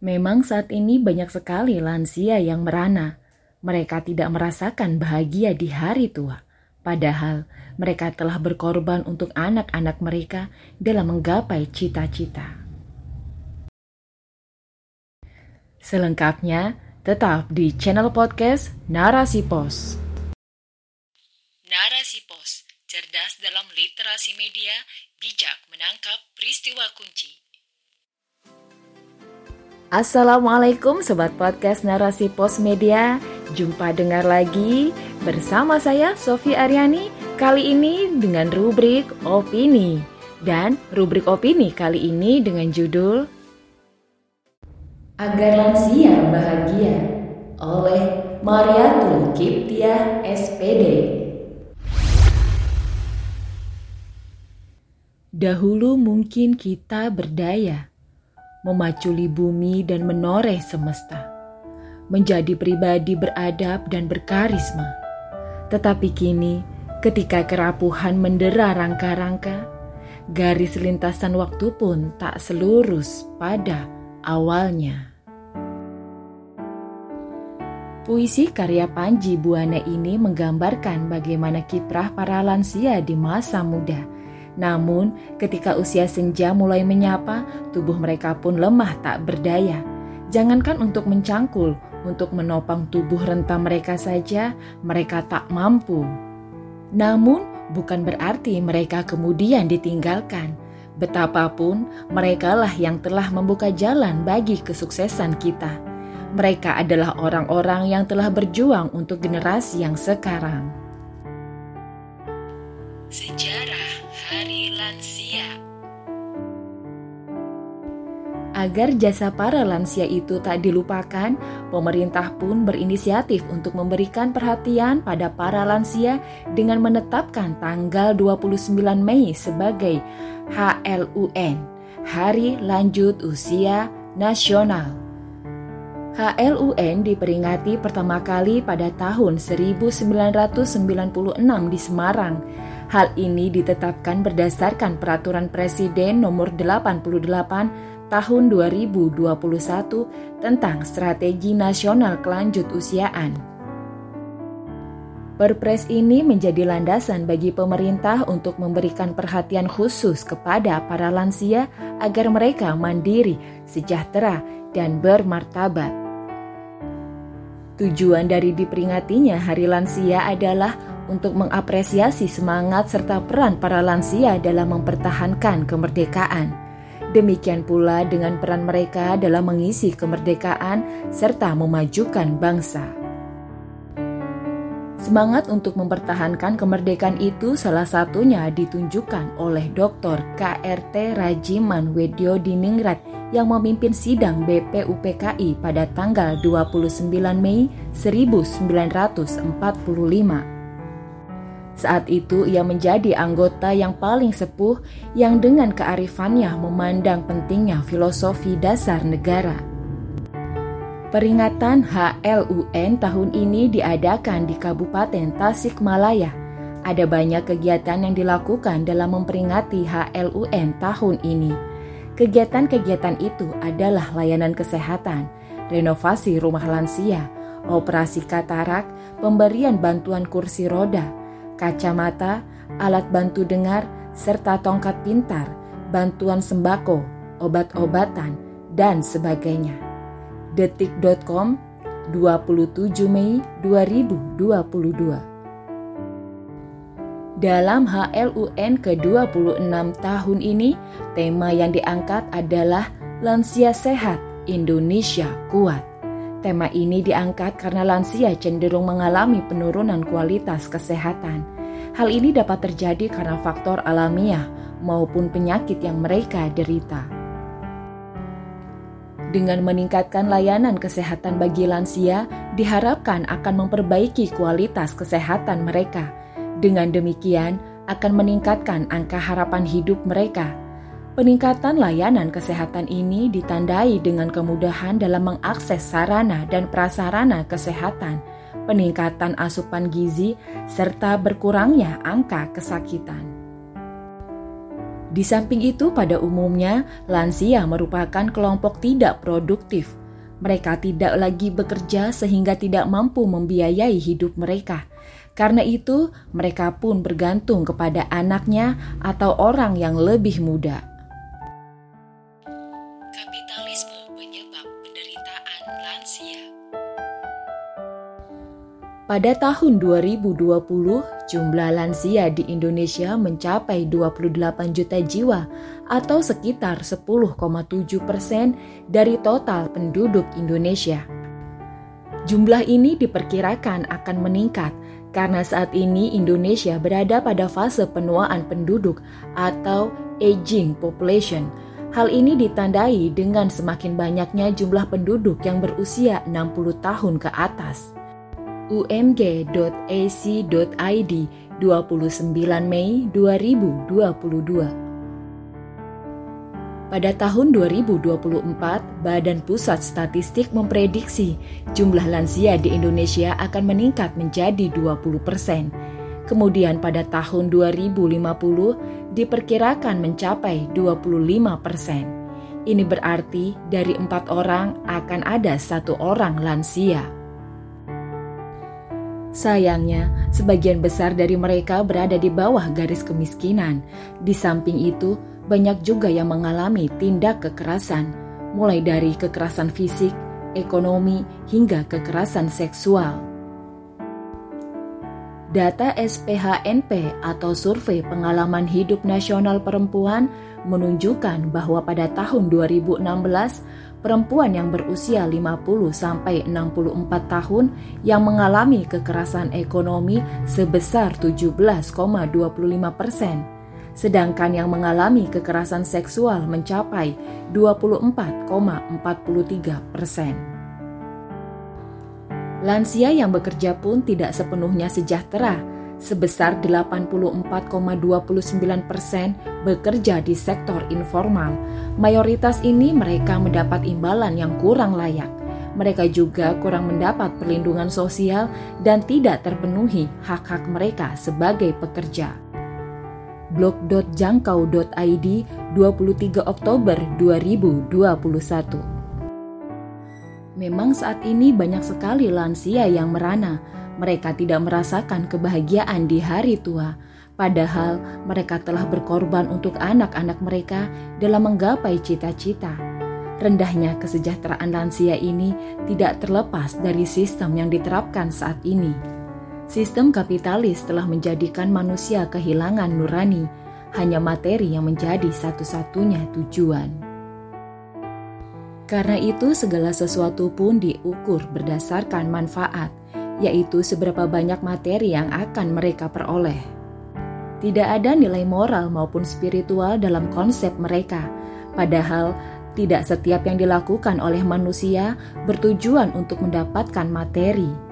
Memang saat ini banyak sekali lansia yang merana. Mereka tidak merasakan bahagia di hari tua. Padahal mereka telah berkorban untuk anak-anak mereka dalam menggapai cita-cita. Selengkapnya, tetap di channel podcast Narasi Pos. Narasi Pos, cerdas dalam literasi media, bijak menangkap peristiwa kunci. Assalamualaikum Sobat Podcast Narasi Pos Media. Jumpa dengar lagi bersama saya Sofi Aryani Kali ini dengan rubrik Opini. Dan rubrik Opini kali ini dengan judul Agar Lansia Bahagia oleh Mariatul Kiptiah SPD Dahulu mungkin kita berdaya memaculi bumi dan menoreh semesta, menjadi pribadi beradab dan berkarisma. Tetapi kini, ketika kerapuhan mendera rangka-rangka, garis lintasan waktu pun tak selurus pada awalnya. Puisi karya Panji Buana ini menggambarkan bagaimana kiprah para lansia di masa muda – namun, ketika usia senja mulai menyapa, tubuh mereka pun lemah tak berdaya. Jangankan untuk mencangkul, untuk menopang tubuh renta mereka saja, mereka tak mampu. Namun, bukan berarti mereka kemudian ditinggalkan. Betapapun, merekalah yang telah membuka jalan bagi kesuksesan kita. Mereka adalah orang-orang yang telah berjuang untuk generasi yang sekarang. Hari Lansia Agar jasa para lansia itu tak dilupakan, pemerintah pun berinisiatif untuk memberikan perhatian pada para lansia dengan menetapkan tanggal 29 Mei sebagai HLUN, Hari Lanjut Usia Nasional. HLUN diperingati pertama kali pada tahun 1996 di Semarang Hal ini ditetapkan berdasarkan Peraturan Presiden Nomor 88 Tahun 2021 tentang Strategi Nasional Kelanjut Usiaan. Perpres ini menjadi landasan bagi pemerintah untuk memberikan perhatian khusus kepada para lansia agar mereka mandiri, sejahtera, dan bermartabat. Tujuan dari diperingatinya Hari Lansia adalah untuk mengapresiasi semangat serta peran para lansia dalam mempertahankan kemerdekaan. Demikian pula dengan peran mereka dalam mengisi kemerdekaan serta memajukan bangsa. Semangat untuk mempertahankan kemerdekaan itu salah satunya ditunjukkan oleh Dr. KRT Rajiman Wedyo Diningrat yang memimpin sidang BPUPKI pada tanggal 29 Mei 1945. Saat itu ia menjadi anggota yang paling sepuh yang dengan kearifannya memandang pentingnya filosofi dasar negara. Peringatan HLUN tahun ini diadakan di Kabupaten Tasikmalaya. Ada banyak kegiatan yang dilakukan dalam memperingati HLUN tahun ini. Kegiatan-kegiatan itu adalah layanan kesehatan, renovasi rumah lansia, operasi katarak, pemberian bantuan kursi roda, kacamata, alat bantu dengar, serta tongkat pintar, bantuan sembako, obat-obatan, dan sebagainya. Detik.com 27 Mei 2022 dalam HLUN ke-26 tahun ini, tema yang diangkat adalah Lansia Sehat, Indonesia Kuat. Tema ini diangkat karena lansia cenderung mengalami penurunan kualitas kesehatan. Hal ini dapat terjadi karena faktor alamiah maupun penyakit yang mereka derita. Dengan meningkatkan layanan kesehatan bagi lansia, diharapkan akan memperbaiki kualitas kesehatan mereka. Dengan demikian, akan meningkatkan angka harapan hidup mereka Peningkatan layanan kesehatan ini ditandai dengan kemudahan dalam mengakses sarana dan prasarana kesehatan, peningkatan asupan gizi, serta berkurangnya angka kesakitan. Di samping itu, pada umumnya lansia merupakan kelompok tidak produktif. Mereka tidak lagi bekerja sehingga tidak mampu membiayai hidup mereka. Karena itu, mereka pun bergantung kepada anaknya atau orang yang lebih muda. Pada tahun 2020, jumlah lansia di Indonesia mencapai 28 juta jiwa atau sekitar 10,7 persen dari total penduduk Indonesia. Jumlah ini diperkirakan akan meningkat karena saat ini Indonesia berada pada fase penuaan penduduk atau aging population. Hal ini ditandai dengan semakin banyaknya jumlah penduduk yang berusia 60 tahun ke atas. umg.ac.id 29 Mei 2022 pada tahun 2024, Badan Pusat Statistik memprediksi jumlah lansia di Indonesia akan meningkat menjadi 20 persen. Kemudian pada tahun 2050 diperkirakan mencapai 25 persen. Ini berarti dari empat orang akan ada satu orang lansia. Sayangnya, sebagian besar dari mereka berada di bawah garis kemiskinan. Di samping itu, banyak juga yang mengalami tindak kekerasan, mulai dari kekerasan fisik, ekonomi, hingga kekerasan seksual. Data SPHNP atau Survei Pengalaman Hidup Nasional Perempuan menunjukkan bahwa pada tahun 2016 perempuan yang berusia 50 sampai 64 tahun yang mengalami kekerasan ekonomi sebesar 17,25 persen sedangkan yang mengalami kekerasan seksual mencapai 24,43 persen. Lansia yang bekerja pun tidak sepenuhnya sejahtera, sebesar 84,29 persen bekerja di sektor informal. Mayoritas ini mereka mendapat imbalan yang kurang layak. Mereka juga kurang mendapat perlindungan sosial dan tidak terpenuhi hak-hak mereka sebagai pekerja blog.jangkau.id 23 Oktober 2021. Memang saat ini banyak sekali lansia yang merana. Mereka tidak merasakan kebahagiaan di hari tua, padahal mereka telah berkorban untuk anak-anak mereka dalam menggapai cita-cita. Rendahnya kesejahteraan lansia ini tidak terlepas dari sistem yang diterapkan saat ini. Sistem kapitalis telah menjadikan manusia kehilangan nurani, hanya materi yang menjadi satu-satunya tujuan. Karena itu, segala sesuatu pun diukur berdasarkan manfaat, yaitu seberapa banyak materi yang akan mereka peroleh. Tidak ada nilai moral maupun spiritual dalam konsep mereka, padahal tidak setiap yang dilakukan oleh manusia bertujuan untuk mendapatkan materi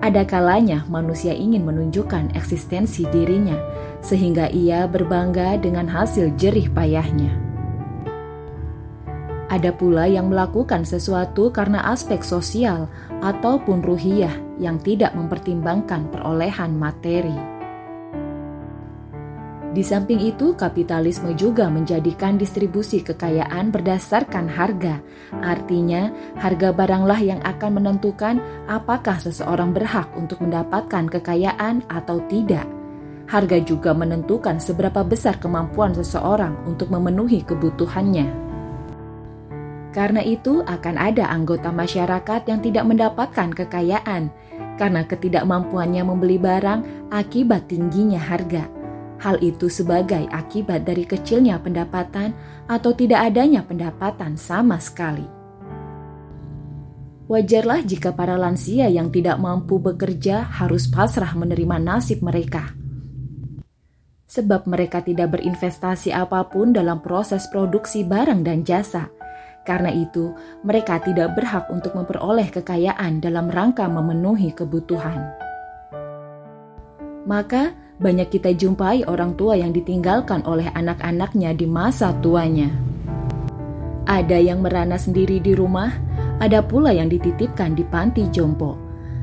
ada kalanya manusia ingin menunjukkan eksistensi dirinya, sehingga ia berbangga dengan hasil jerih payahnya. Ada pula yang melakukan sesuatu karena aspek sosial ataupun ruhiyah yang tidak mempertimbangkan perolehan materi. Di samping itu, kapitalisme juga menjadikan distribusi kekayaan berdasarkan harga. Artinya, harga baranglah yang akan menentukan apakah seseorang berhak untuk mendapatkan kekayaan atau tidak. Harga juga menentukan seberapa besar kemampuan seseorang untuk memenuhi kebutuhannya. Karena itu, akan ada anggota masyarakat yang tidak mendapatkan kekayaan karena ketidakmampuannya membeli barang akibat tingginya harga Hal itu sebagai akibat dari kecilnya pendapatan atau tidak adanya pendapatan sama sekali. Wajarlah jika para lansia yang tidak mampu bekerja harus pasrah menerima nasib mereka. Sebab mereka tidak berinvestasi apa pun dalam proses produksi barang dan jasa. Karena itu, mereka tidak berhak untuk memperoleh kekayaan dalam rangka memenuhi kebutuhan. Maka, banyak kita jumpai orang tua yang ditinggalkan oleh anak-anaknya di masa tuanya. Ada yang merana sendiri di rumah, ada pula yang dititipkan di panti jompo.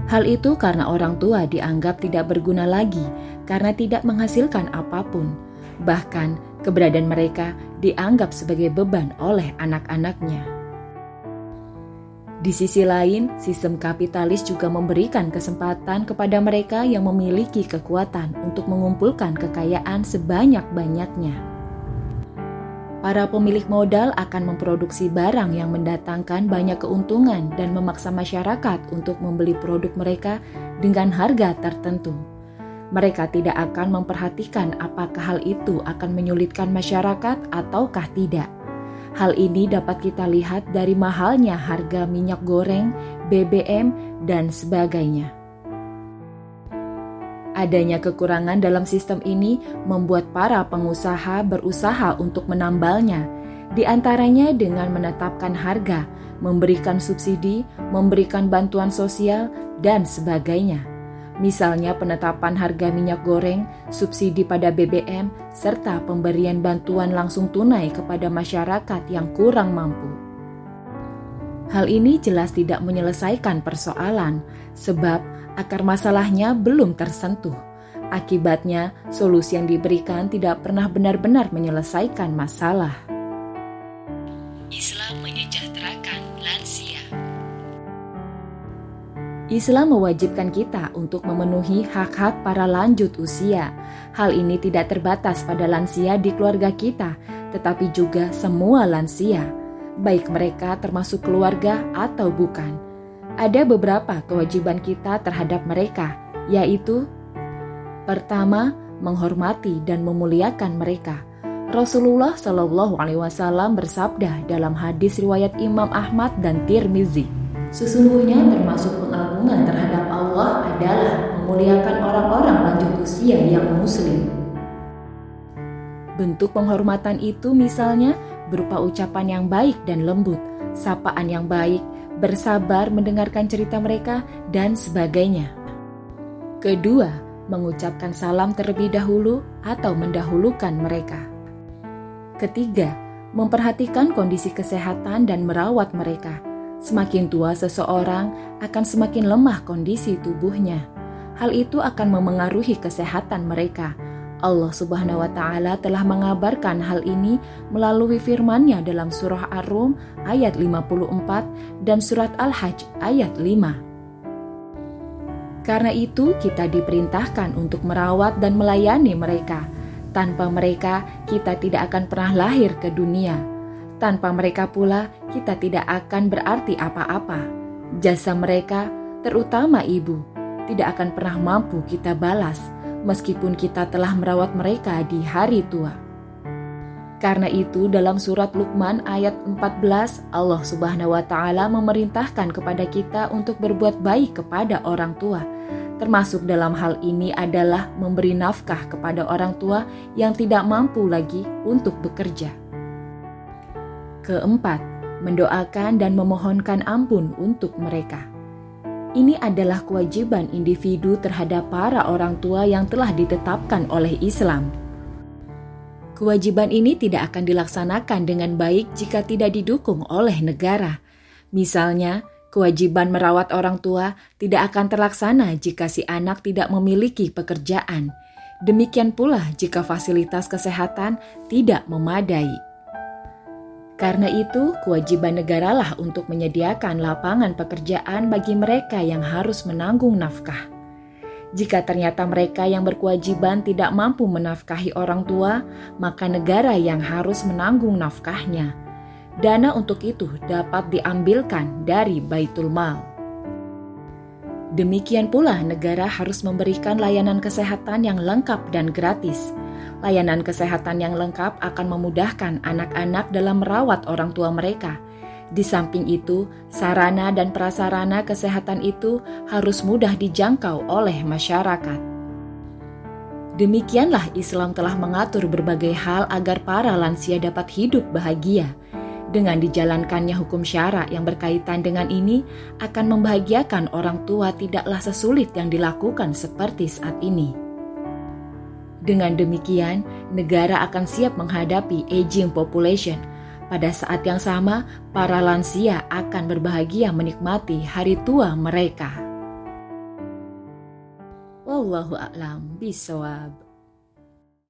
Hal itu karena orang tua dianggap tidak berguna lagi karena tidak menghasilkan apa pun. Bahkan Keberadaan mereka dianggap sebagai beban oleh anak-anaknya. Di sisi lain, sistem kapitalis juga memberikan kesempatan kepada mereka yang memiliki kekuatan untuk mengumpulkan kekayaan sebanyak-banyaknya para pemilik modal akan memproduksi barang yang mendatangkan banyak keuntungan dan memaksa masyarakat untuk membeli produk mereka dengan harga tertentu. Mereka tidak akan memperhatikan apakah hal itu akan menyulitkan masyarakat ataukah tidak. Hal ini dapat kita lihat dari mahalnya harga minyak goreng, BBM, dan sebagainya. Adanya kekurangan dalam sistem ini membuat para pengusaha berusaha untuk menambalnya, di antaranya dengan menetapkan harga, memberikan subsidi, memberikan bantuan sosial, dan sebagainya. Misalnya penetapan harga minyak goreng, subsidi pada BBM, serta pemberian bantuan langsung tunai kepada masyarakat yang kurang mampu. Hal ini jelas tidak menyelesaikan persoalan, sebab akar masalahnya belum tersentuh. Akibatnya, solusi yang diberikan tidak pernah benar-benar menyelesaikan masalah. Islam mewajibkan kita untuk memenuhi hak-hak para lanjut usia. Hal ini tidak terbatas pada lansia di keluarga kita, tetapi juga semua lansia, baik mereka termasuk keluarga atau bukan ada beberapa kewajiban kita terhadap mereka, yaitu: pertama, menghormati dan memuliakan mereka. Rasulullah Shallallahu Alaihi Wasallam bersabda dalam hadis riwayat Imam Ahmad dan Tirmizi, sesungguhnya termasuk pengagungan terhadap Allah adalah memuliakan orang-orang lanjut usia yang muslim. Bentuk penghormatan itu misalnya berupa ucapan yang baik dan lembut, sapaan yang baik, bersabar mendengarkan cerita mereka, dan sebagainya. Kedua, mengucapkan salam terlebih dahulu atau mendahulukan mereka. Ketiga, memperhatikan kondisi kesehatan dan merawat mereka. Semakin tua seseorang akan semakin lemah kondisi tubuhnya. Hal itu akan memengaruhi kesehatan mereka Allah Subhanahu wa taala telah mengabarkan hal ini melalui firman-Nya dalam surah Ar-Rum ayat 54 dan surat Al-Hajj ayat 5. Karena itu kita diperintahkan untuk merawat dan melayani mereka. Tanpa mereka kita tidak akan pernah lahir ke dunia. Tanpa mereka pula kita tidak akan berarti apa-apa. Jasa mereka, terutama ibu, tidak akan pernah mampu kita balas meskipun kita telah merawat mereka di hari tua. Karena itu dalam surat Luqman ayat 14 Allah Subhanahu wa taala memerintahkan kepada kita untuk berbuat baik kepada orang tua. Termasuk dalam hal ini adalah memberi nafkah kepada orang tua yang tidak mampu lagi untuk bekerja. Keempat, mendoakan dan memohonkan ampun untuk mereka. Ini adalah kewajiban individu terhadap para orang tua yang telah ditetapkan oleh Islam. Kewajiban ini tidak akan dilaksanakan dengan baik jika tidak didukung oleh negara. Misalnya, kewajiban merawat orang tua tidak akan terlaksana jika si anak tidak memiliki pekerjaan. Demikian pula jika fasilitas kesehatan tidak memadai. Karena itu, kewajiban negaralah untuk menyediakan lapangan pekerjaan bagi mereka yang harus menanggung nafkah. Jika ternyata mereka yang berkewajiban tidak mampu menafkahi orang tua, maka negara yang harus menanggung nafkahnya. Dana untuk itu dapat diambilkan dari Baitul Mal. Demikian pula, negara harus memberikan layanan kesehatan yang lengkap dan gratis Layanan kesehatan yang lengkap akan memudahkan anak-anak dalam merawat orang tua mereka. Di samping itu, sarana dan prasarana kesehatan itu harus mudah dijangkau oleh masyarakat. Demikianlah Islam telah mengatur berbagai hal agar para lansia dapat hidup bahagia. Dengan dijalankannya hukum syara yang berkaitan dengan ini akan membahagiakan orang tua tidaklah sesulit yang dilakukan seperti saat ini. Dengan demikian, negara akan siap menghadapi aging population. Pada saat yang sama, para lansia akan berbahagia menikmati hari tua mereka. Wallahu a'lam bisawab.